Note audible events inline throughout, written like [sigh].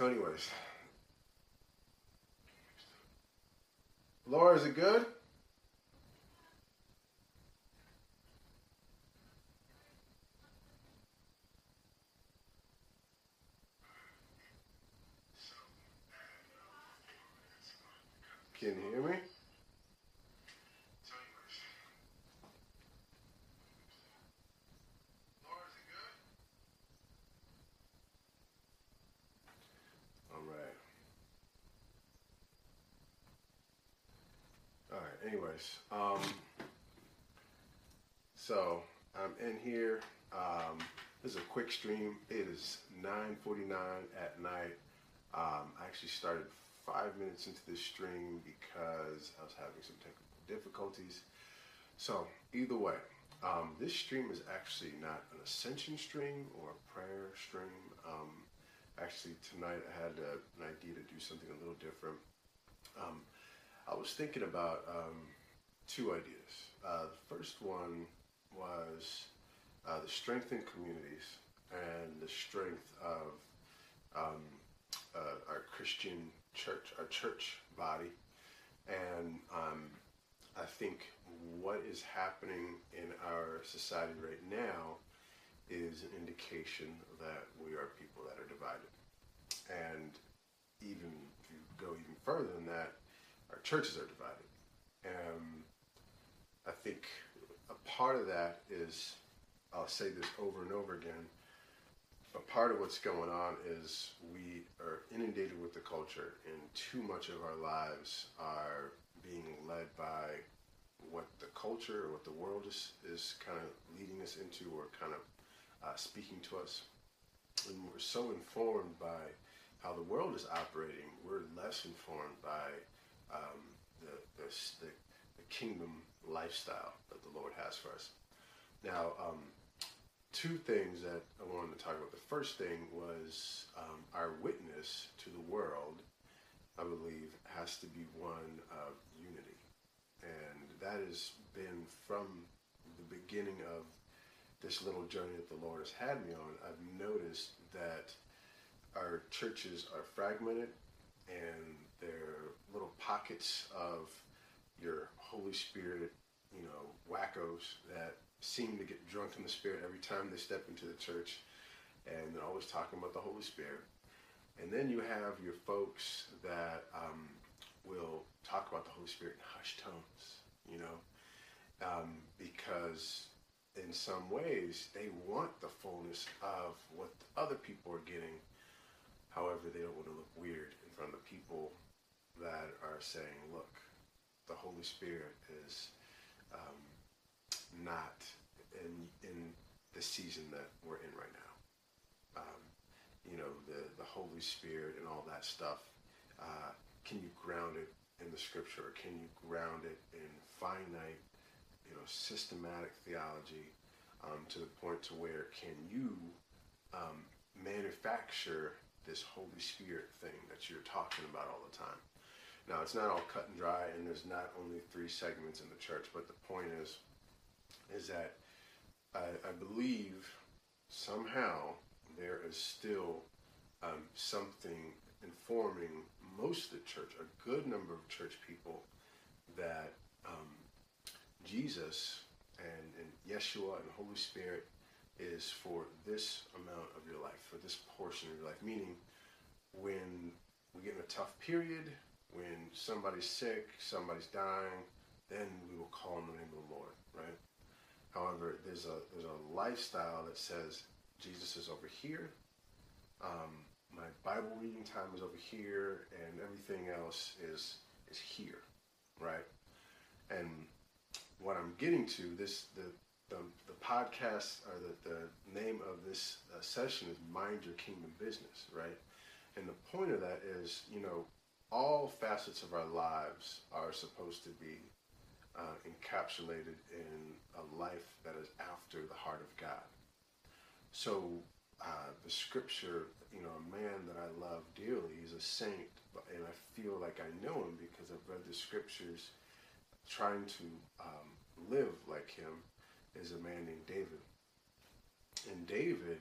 So, anyways, Laura, is it good? Can you hear me? Um, so I'm in here. Um, this is a quick stream. It is 9:49 at night. Um, I actually started five minutes into this stream because I was having some technical difficulties. So either way, um, this stream is actually not an ascension stream or a prayer stream. Um, actually, tonight I had a, an idea to do something a little different. Um, I was thinking about um, two ideas. Uh, the first one was uh, the strength in communities and the strength of um, uh, our Christian church, our church body, and um, I think what is happening in our society right now is an indication that we are people that are divided, and even if you go even further than that, our churches are divided. And I think a part of that is, I'll say this over and over again, a part of what's going on is we are inundated with the culture, and too much of our lives are being led by what the culture or what the world is, is kind of leading us into or kind of uh, speaking to us. And we're so informed by how the world is operating, we're less informed by um, the, the, the kingdom lifestyle that the Lord has for us. Now, um, two things that I wanted to talk about. The first thing was um, our witness to the world, I believe, has to be one of unity. And that has been from the beginning of this little journey that the Lord has had me on. I've noticed that our churches are fragmented and they're little pockets of your Holy Spirit, you know, wackos that seem to get drunk in the Spirit every time they step into the church, and they're always talking about the Holy Spirit. And then you have your folks that um, will talk about the Holy Spirit in hushed tones, you know, um, because in some ways they want the fullness of what other people are getting. However, they don't want to look weird in front of the people that are saying, look, the Holy Spirit is um, not in, in the season that we're in right now. Um, you know, the, the Holy Spirit and all that stuff. Uh, can you ground it in the scripture? Can you ground it in finite, you know, systematic theology um, to the point to where can you um, manufacture this Holy Spirit thing that you're talking about all the time? Now, it's not all cut and dry, and there's not only three segments in the church, but the point is, is that I, I believe somehow there is still um, something informing most of the church, a good number of church people, that um, Jesus and, and Yeshua and Holy Spirit is for this amount of your life, for this portion of your life. Meaning, when we get in a tough period, when somebody's sick, somebody's dying, then we will call on the name of the Lord, right? However, there's a there's a lifestyle that says Jesus is over here. Um, my Bible reading time is over here, and everything else is is here, right? And what I'm getting to this the the, the podcast or the, the name of this uh, session is mind your kingdom business, right? And the point of that is, you know, all facets of our lives are supposed to be uh, encapsulated in a life that is after the heart of God. So uh, the scripture, you know, a man that I love dearly, he's a saint, and I feel like I know him because I've read the scriptures trying to um, live like him is a man named David. And David,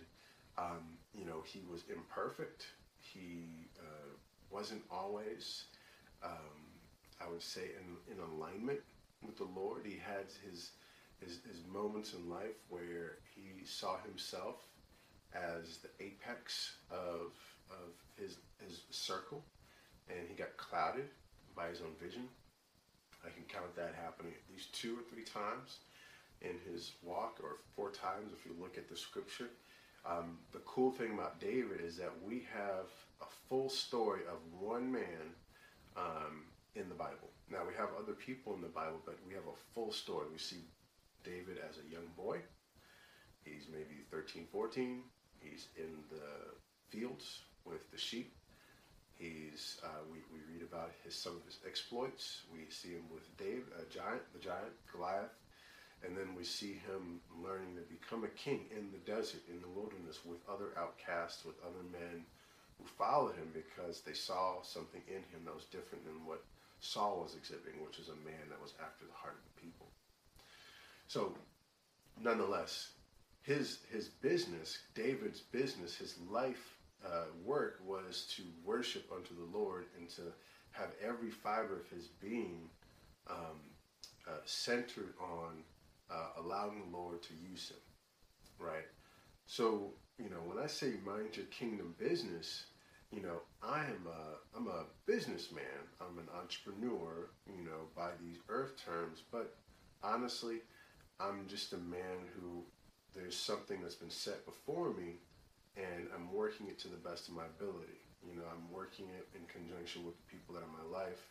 um, you know, he was imperfect, he wasn't always, um, I would say, in, in alignment with the Lord. He had his, his, his moments in life where he saw himself as the apex of, of his, his circle, and he got clouded by his own vision. I can count that happening at least two or three times in his walk, or four times if you look at the scripture. Um, the cool thing about David is that we have a full story of one man um, in the Bible. Now, we have other people in the Bible, but we have a full story. We see David as a young boy. He's maybe 13, 14. He's in the fields with the sheep. He's uh, we, we read about his some of his exploits. We see him with Dave, a giant, the giant Goliath, and then we see him learning to become a king in the desert, in the wilderness, with other outcasts, with other men who followed him because they saw something in him that was different than what Saul was exhibiting, which is a man that was after the heart of the people. So, nonetheless, his his business, David's business, his life uh, work was to worship unto the Lord and to have every fiber of his being um, uh, centered on uh, allowing the Lord to use him, right? So, you know, when I say mind your kingdom business, you know, I am a, I'm a businessman. I'm an entrepreneur, you know, by these earth terms. But honestly, I'm just a man who there's something that's been set before me and I'm working it to the best of my ability. You know, I'm working it in conjunction with the people that are in my life.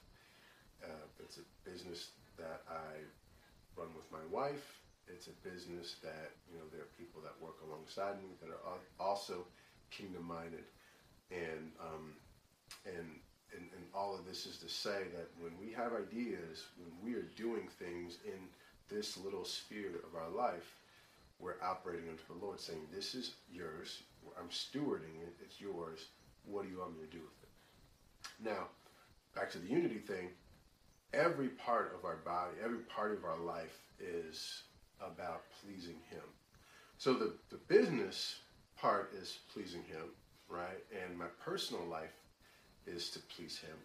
Uh, it's a business that I run with my wife. It's a business that, you know, there are people that work alongside me that are also kingdom minded. And, um, and, and, and all of this is to say that when we have ideas, when we are doing things in this little sphere of our life, we're operating unto the Lord, saying, This is yours. I'm stewarding it. It's yours. What do you want me to do with it? Now, back to the unity thing every part of our body, every part of our life is about pleasing Him. So the, the business part is pleasing Him, right? And my personal life is to please Him.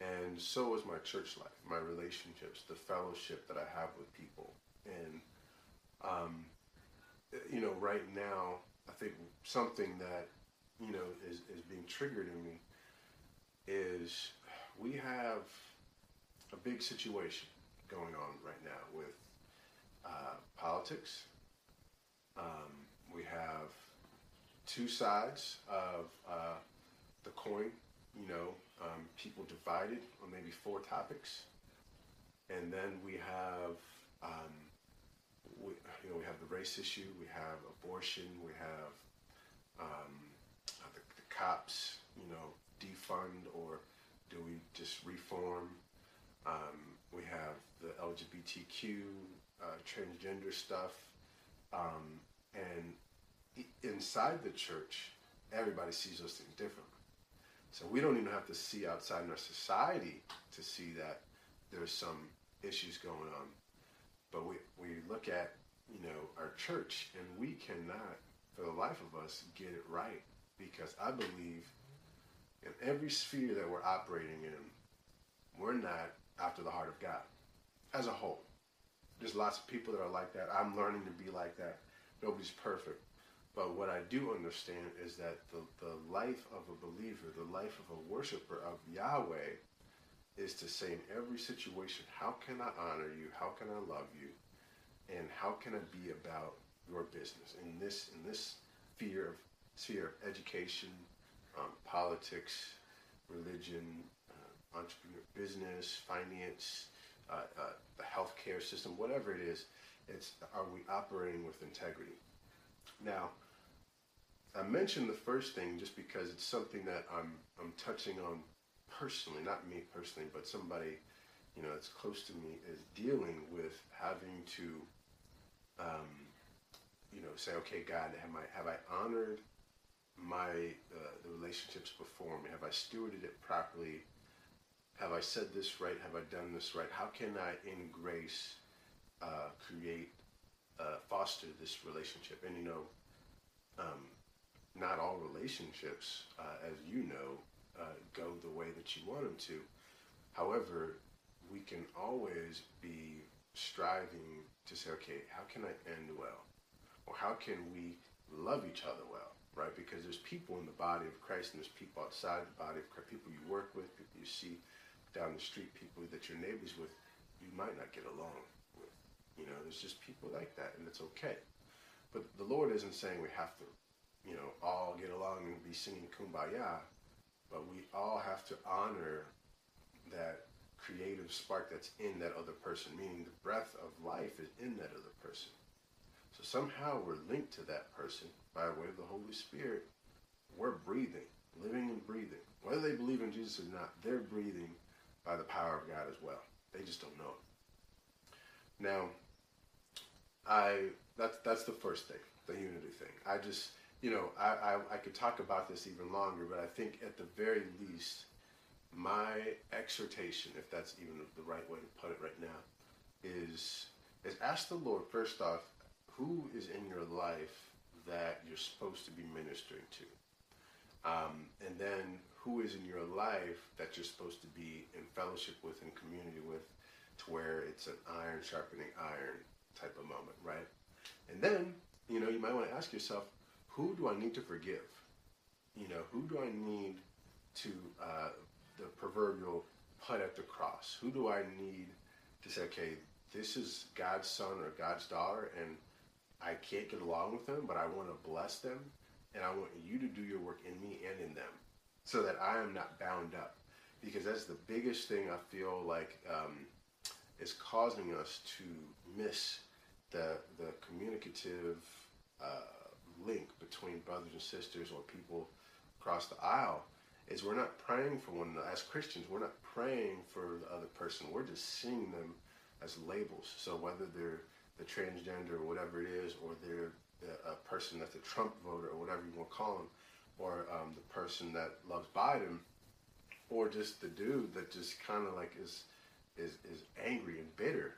And so is my church life, my relationships, the fellowship that I have with people. And, um, you know, right now, I think something that, you know, is, is being triggered in me is we have a big situation going on right now with uh, politics. Um, we have two sides of uh, the coin, you know, um, people divided on maybe four topics. And then we have, um, we, you know, we have the race issue, we have abortion, we have um, the, the cops, you know, defund or do we just reform? Um, we have the LGBTQ, uh, transgender stuff, um, and inside the church, everybody sees those things differently. So we don't even have to see outside in our society to see that there's some issues going on. But we, we look at, you know, our church and we cannot, for the life of us, get it right. Because I believe in every sphere that we're operating in, we're not after the heart of God as a whole. There's lots of people that are like that. I'm learning to be like that. Nobody's perfect. But what I do understand is that the, the life of a believer, the life of a worshiper of Yahweh, is to say in every situation, how can I honor you? How can I love you? And how can I be about your business in this in this sphere of sphere of education, um, politics, religion, entrepreneur, business, finance, uh, uh, the healthcare system, whatever it is, it's are we operating with integrity? Now, I mentioned the first thing just because it's something that I'm I'm touching on personally, not me personally, but somebody you know that's close to me is dealing with having to um, you know say, okay, God, have I have I honored my uh, the relationships before me? Have I stewarded it properly? Have I said this right? Have I done this right? How can I, in grace, uh, create, uh, foster this relationship? And you know, um, not all relationships, uh, as you know, uh, go the way that you want them to. However, we can always be striving to say, okay, how can I end well? Or how can we love each other well, right? Because there's people in the body of Christ and there's people outside the body of Christ, people you work with, people you see down the street, people that you're neighbors with, you might not get along with. You know, there's just people like that, and it's okay. But the Lord isn't saying we have to, you know, all get along and be singing kumbaya, but we all have to honor that creative spark that's in that other person, meaning the breath of life is in that other person. So somehow we're linked to that person by way of the Holy Spirit. We're breathing, living and breathing. Whether they believe in Jesus or not, they're breathing by the power of God as well. They just don't know. Now, I that's that's the first thing, the unity thing. I just you know I, I, I could talk about this even longer, but I think at the very least, my exhortation, if that's even the right way to put it right now, is is ask the Lord first off, who is in your life that you're supposed to be ministering to, um, and then who is in your life that you're supposed to be in fellowship with and community with, to where it's an iron sharpening iron type of moment, right? And then you know you might want to ask yourself, who do I need to forgive? You know, who do I need to uh, the proverbial put at the cross? Who do I need to say, okay, this is God's son or God's daughter, and I can't get along with them, but I want to bless them, and I want you to do your work in me and in them, so that I am not bound up. Because that's the biggest thing I feel like um, is causing us to miss the the communicative uh, link between brothers and sisters or people across the aisle is we're not praying for one another. As Christians, we're not praying for the other person. We're just seeing them as labels. So whether they're the transgender or whatever it is, or they're a person that's a Trump voter or whatever you want to call them, or um, the person that loves Biden, or just the dude that just kind of like is is is angry and bitter.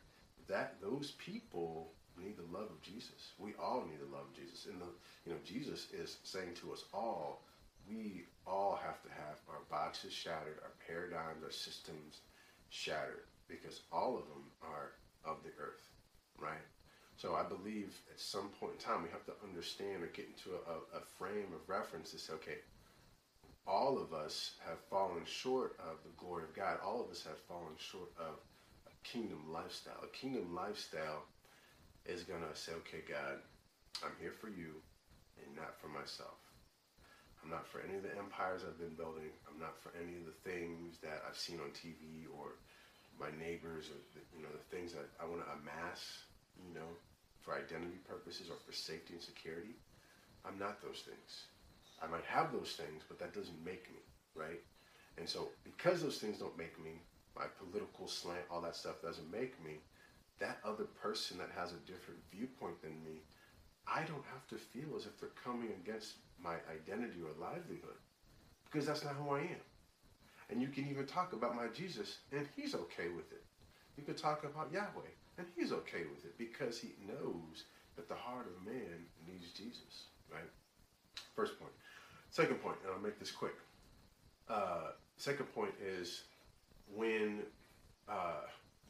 That those people need the love of Jesus. We all need the love of Jesus. And the you know Jesus is saying to us all we all have to have our boxes shattered, our paradigms, our systems shattered, because all of them are of the earth, right? So I believe at some point in time we have to understand or get into a, a frame of reference to say, okay, all of us have fallen short of the glory of God. All of us have fallen short of a kingdom lifestyle. A kingdom lifestyle is going to say, okay, God, I'm here for you and not for myself. I'm not for any of the empires I've been building. I'm not for any of the things that I've seen on TV or my neighbors or the, you know the things that I want to amass, you know, for identity purposes or for safety and security. I'm not those things. I might have those things, but that doesn't make me, right? And so because those things don't make me, my political slant, all that stuff doesn't make me, that other person that has a different viewpoint than me, I don't have to feel as if they're coming against my identity or livelihood because that's not who I am. And you can even talk about my Jesus and he's okay with it. You can talk about Yahweh and he's okay with it because he knows that the heart of man needs Jesus, right? First point. Second point, and I'll make this quick. Uh, second point is when, uh,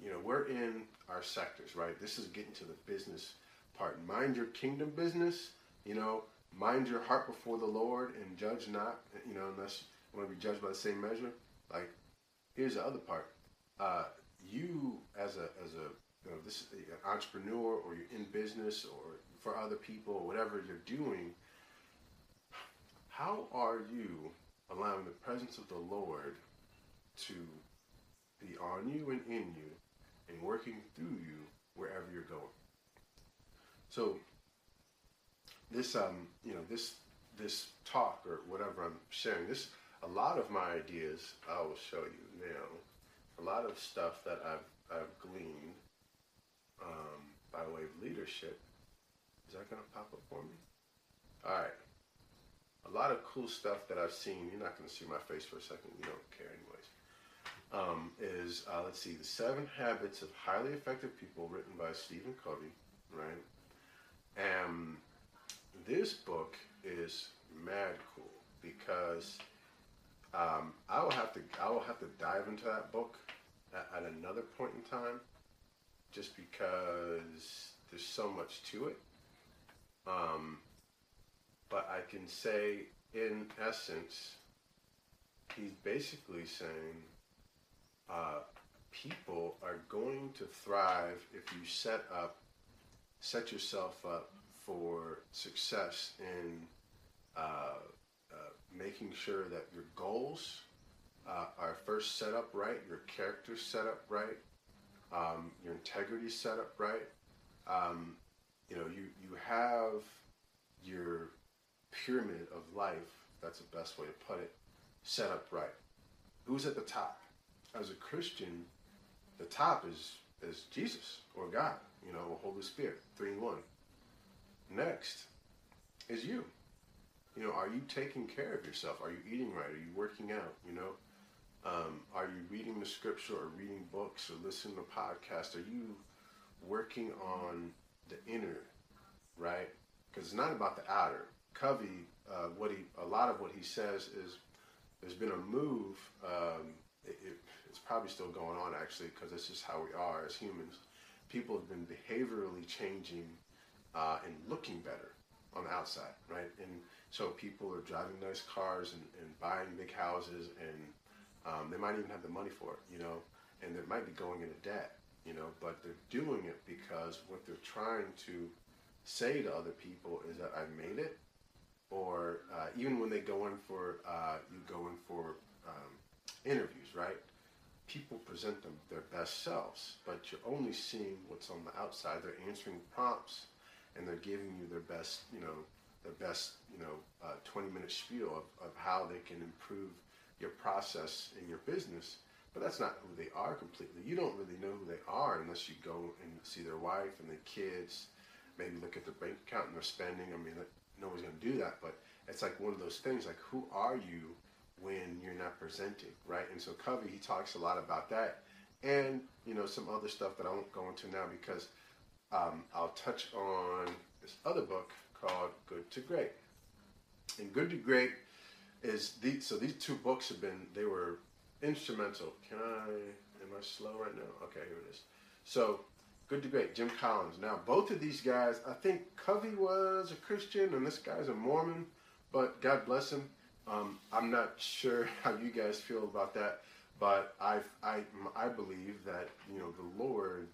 you know, we're in our sectors, right? This is getting to the business part. Mind your kingdom business, you know, mind your heart before the Lord and judge not, you know, unless you want to be judged by the same measure. Like, here's the other part. Uh, you as a as a you know, this an entrepreneur or you're in business or for other people or whatever you're doing, how are you allowing the presence of the Lord to be on you and in you and working through you wherever you're going? So this um you know this this talk or whatever I'm sharing this a lot of my ideas I will show you now a lot of stuff that I've I've gleaned um, by way of leadership is that gonna pop up for me? All right a lot of cool stuff that I've seen you're not gonna see my face for a second you don't care anyways. Um, is uh, let's see the seven habits of highly effective people written by Stephen Covey right? And this book is mad cool because um, I will have to I will have to dive into that book at, at another point in time, just because there's so much to it. Um, but I can say, in essence, he's basically saying uh, people are going to thrive if you set up, set yourself up for success in uh, uh, making sure that your goals uh, are first set up right, your character set up right, um, your integrity set up right. Um, you know, you, you have your pyramid of life, that's the best way to put it, set up right. Who's at the top? As a Christian, the top is, is Jesus or God, you know, Holy Spirit, three in one. Next is you. You know, are you taking care of yourself? Are you eating right? Are you working out? You know, um, are you reading the scripture or reading books or listening to podcasts? Are you working on the inner, right? Because it's not about the outer. Covey, uh, what he, a lot of what he says is, there's been a move. Um, it, it, it's probably still going on actually, because it's just how we are as humans. People have been behaviorally changing uh, and looking better on the outside, right? And so people are driving nice cars and, and buying big houses, and um, they might even have the money for it, you know, and they might be going into debt, you know, but they're doing it because what they're trying to say to other people is that I made it, or uh, even when they go in for uh, you go in for um, interviews, right? People present them their best selves, but you're only seeing what's on the outside. They're answering prompts and they're giving you their best, you know, their best, you know, uh, 20 minute spiel of, of how they can improve your process in your business. But that's not who they are completely. You don't really know who they are unless you go and see their wife and their kids. Maybe look at their bank account and their spending. I mean, nobody's going to do that. But it's like one of those things. Like, who are you when you're not presenting, right? And so Covey, he talks a lot about that, and you know some other stuff that I won't go into now because um, I'll touch on this other book called Good to Great. And Good to Great is the so these two books have been they were instrumental. Can I am I slow right now? Okay, here it is. So Good to Great, Jim Collins. Now both of these guys, I think Covey was a Christian and this guy's a Mormon, but God bless him. Um, I'm not sure [laughs] how you guys feel about that, but I I I believe that you know the Lord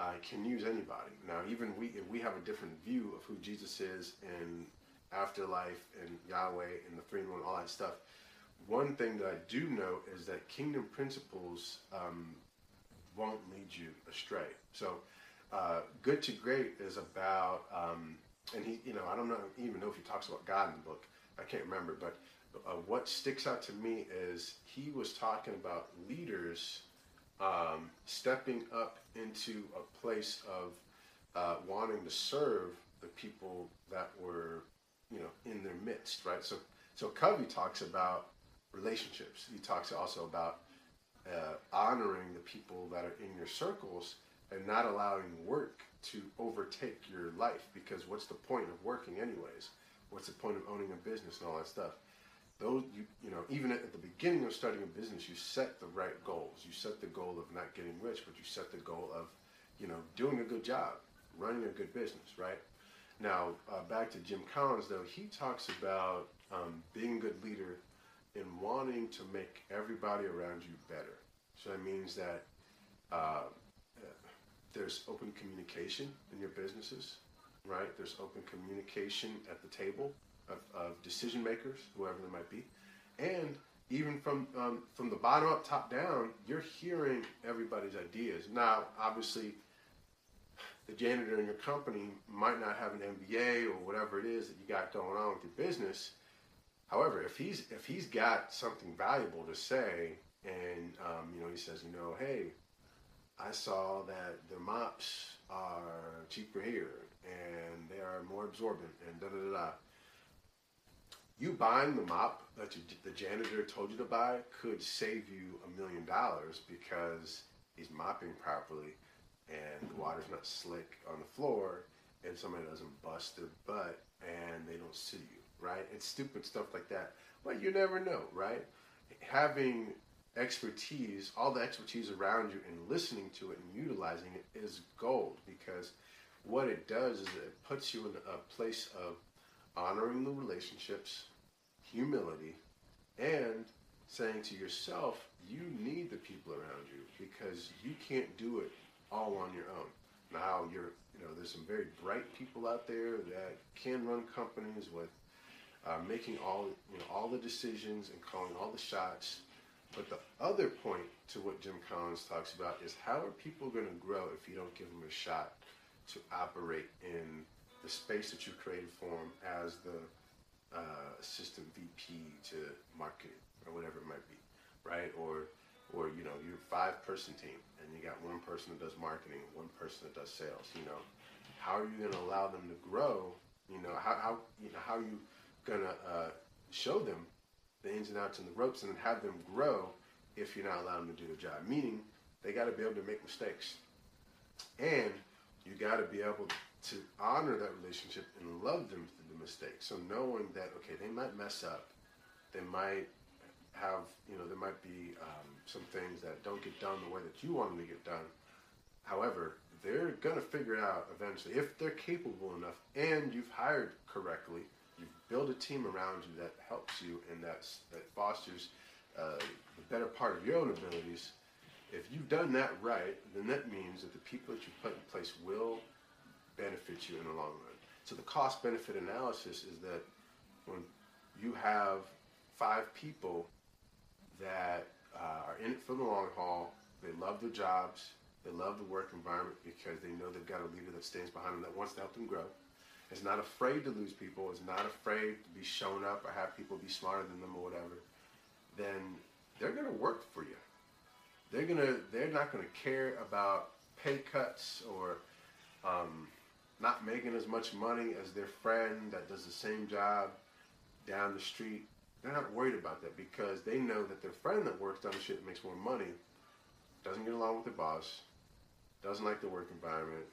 uh, can use anybody. Now, even we, if we have a different view of who Jesus is and afterlife and Yahweh and the three one, all that stuff. One thing that I do know is that kingdom principles um, won't lead you astray. So, uh, good to great is about, um, and he, you know, I don't know even know if he talks about God in the book. I can't remember, but uh, what sticks out to me is he was talking about leaders um, stepping up into a place of uh, wanting to serve the people that were, you know, in their midst, right? So, so Covey talks about relationships. He talks also about uh, honoring the people that are in your circles and not allowing work to overtake your life. Because what's the point of working, anyways? What's the point of owning a business and all that stuff? those you you know even at the beginning of starting a business you set the right goals you set the goal of not getting rich but you set the goal of you know doing a good job running a good business right now uh, back to jim collins though he talks about um, being a good leader and wanting to make everybody around you better. So that means that uh, there's open communication in your businesses right? There's open communication at the table of, of decision makers, whoever they might be, and even from um, from the bottom up, top down, you're hearing everybody's ideas. Now, obviously, the janitor in your company might not have an MBA or whatever it is that you got going on with your business. However, if he's if he's got something valuable to say, and um, you know, he says, you know, hey, I saw that the mops are cheaper here and they are more absorbent and da da da da you buying the mop that you, the janitor told you to buy could save you a million dollars because he's mopping properly and the water's not slick on the floor and somebody doesn't bust their butt and they don't sue you, right? It's stupid stuff like that. But you never know, right? Having expertise, all the expertise around you, and listening to it and utilizing it is gold because what it does is it puts you in a place of honoring the relationships, humility, and saying to yourself, you need the people around you because you can't do it all on your own. Now you're, you know, there's some very bright people out there that can run companies with uh, making all, you know, all the decisions and calling all the shots. But the other point to what Jim Collins talks about is how are people going to grow if you don't give them a shot to operate in the space that you created for them as the uh, assistant VP to marketing or whatever it might be, right? Or, or you know, you're a five-person team and you got one person that does marketing, one person that does sales. You know, how are you going to allow them to grow? You know, how, how you know how are you going to uh, show them the ins and outs and the ropes and have them grow if you're not allowing them to do their job? Meaning, they got to be able to make mistakes, and you got to be able to honor that relationship and love them through the mistakes. So knowing that okay, they might mess up, they might have you know there might be um, some things that don't get done the way that you want them to get done. However, they're gonna figure it out eventually if they're capable enough and you've hired correctly. You've built a team around you that helps you and that's, that fosters uh, the better part of your own abilities. If you've done that right, then that means that the people that you put in place will benefit you in the long run. So the cost benefit analysis is that when you have five people that uh, are in it for the long haul, they love their jobs, they love the work environment because they know they've got a leader that stands behind them that wants to help them grow. Is not afraid to lose people, is not afraid to be shown up or have people be smarter than them or whatever, then they're gonna work for you. They're gonna they're not gonna care about pay cuts or um, not making as much money as their friend that does the same job down the street. They're not worried about that because they know that their friend that works down the street makes more money doesn't get along with the boss, doesn't like the work environment,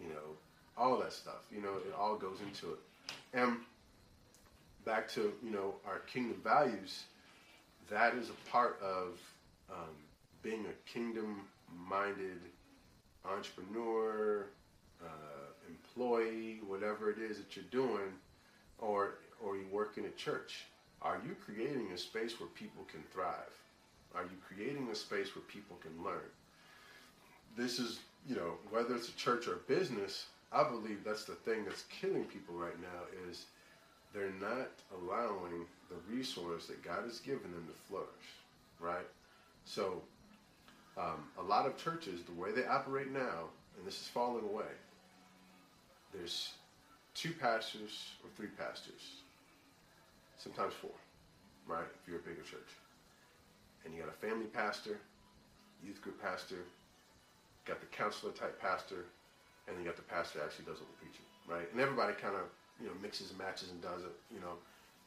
you know, all that stuff. You know, it all goes into it. And back to, you know, our kingdom values, that is a part of um, being a kingdom minded entrepreneur, uh, employee, whatever it is that you're doing, or, or you work in a church. Are you creating a space where people can thrive? Are you creating a space where people can learn? This is, you know, whether it's a church or a business, I believe that's the thing that's killing people right now is they're not allowing the resource that God has given them to flourish, right? So um, a lot of churches, the way they operate now, and this is falling away, there's two pastors or three pastors, sometimes four, right? If you're a bigger church. And you got a family pastor, youth group pastor, got the counselor type pastor, and then you got the pastor that actually does all the preaching, right? And everybody kind of, you know, mixes and matches and does it, you know,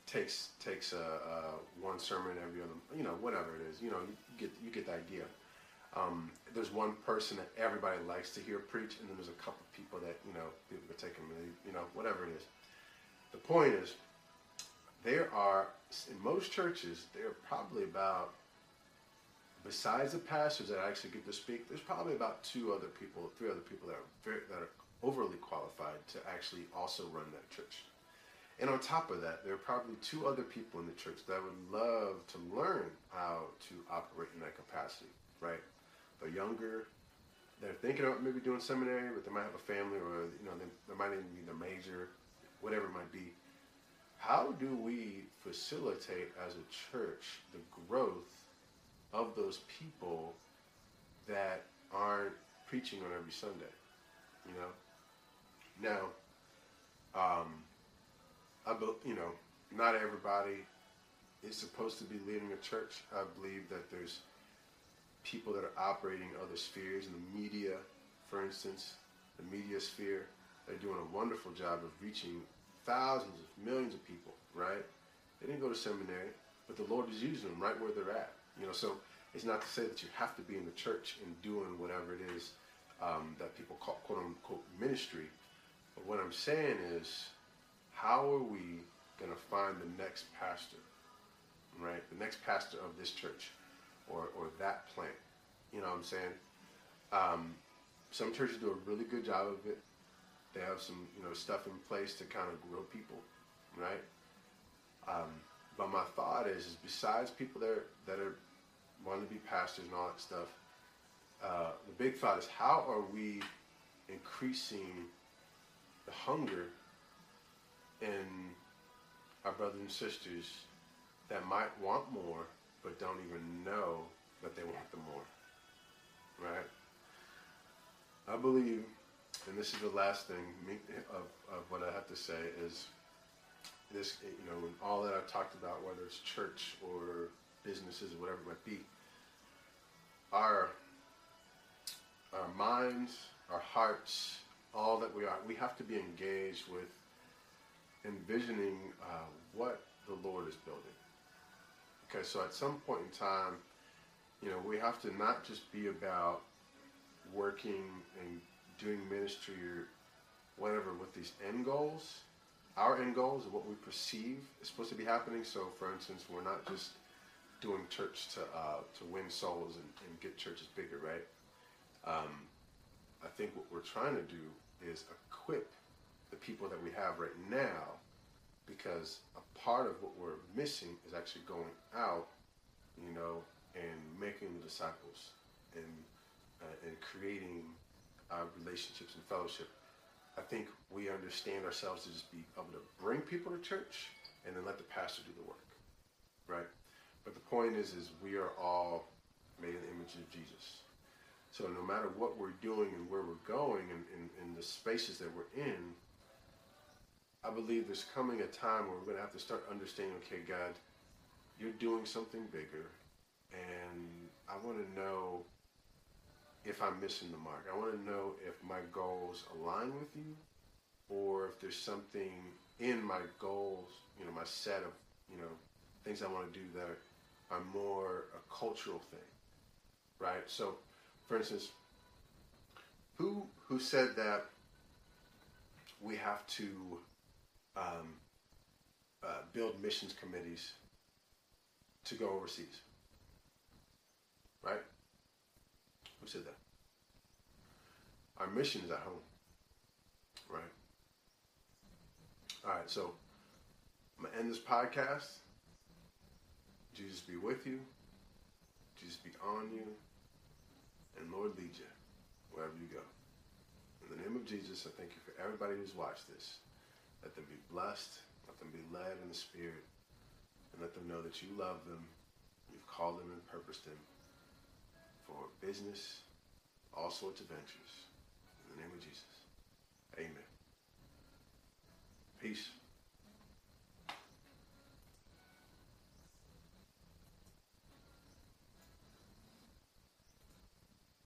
takes takes a, a one sermon every other, you know, whatever it is, you know, you get you get the idea. Um, there's one person that everybody likes to hear preach, and then there's a couple people that you know people could take them, you know, whatever it is. The point is, there are in most churches there are probably about besides the pastors that actually get to speak, there's probably about two other people, three other people that are very, that are overly qualified to actually also run that church. And on top of that, there are probably two other people in the church that would love to learn how to operate in that capacity, right? They're younger, they're thinking about maybe doing seminary, but they might have a family or, you know, they, they might even be the major, whatever it might be. How do we facilitate as a church the growth of those people that aren't preaching on every Sunday, you know. Now, um, I you know, not everybody is supposed to be leading a church. I believe that there's people that are operating other spheres in the media, for instance, the media sphere. They're doing a wonderful job of reaching thousands of millions of people, right? They didn't go to seminary, but the Lord is using them right where they're at. You know, so it's not to say that you have to be in the church and doing whatever it is um, that people call quote unquote ministry. But what I'm saying is, how are we going to find the next pastor, right? The next pastor of this church or, or that plant. You know what I'm saying? Um, some churches do a really good job of it. They have some, you know, stuff in place to kind of grow people, right? Um, but my thought is, is besides people that are, that are wanting to be pastors and all that stuff, uh, the big thought is how are we increasing the hunger in our brothers and sisters that might want more but don't even know that they want the more. Right? I believe, and this is the last thing of, of what I have to say, is this, you know, all that I've talked about, whether it's church or businesses or whatever it might be, our, our minds, our hearts, all that we are, we have to be engaged with envisioning uh, what the Lord is building. Okay, so at some point in time, you know, we have to not just be about working and doing ministry or whatever with these end goals. Our end goals are what we perceive is supposed to be happening. So, for instance, we're not just doing church to uh, to win souls and, and, get churches bigger, right? Um, I think what we're trying to do is equip the people that we have right now because a part of what we're missing is actually going out, you know, and making disciples and uh, and creating uh, relationships and fellowship. I think we understand ourselves to just be able to bring people to church and then let the pastor do the work, right? But the point is, is we are all made in the image of Jesus. So no matter what we're doing and where we're going and in the spaces that we're in, I believe there's coming a time where we're going to have to start understanding, okay, God, you're doing something bigger, and I want to know if I'm missing the mark. I want to know if my goals align with you, or if there's something in my goals, you know, my set of, you know, things I want to do that are, are more a cultural thing, right? So, for instance, who who said that we have to um, uh, build missions committees to go overseas. Right? Who said that? Our mission is at home. Right? All right, so I'm to end this podcast. Jesus be with you. Jesus be on you. And Lord lead you wherever you go. In the name of Jesus, I thank you for everybody who's watched this. Let them be blessed. Let them be led in the Spirit. And let them know that you love them. You've called them and purposed them for business, all sorts of ventures. In the name of Jesus. Amen. Peace.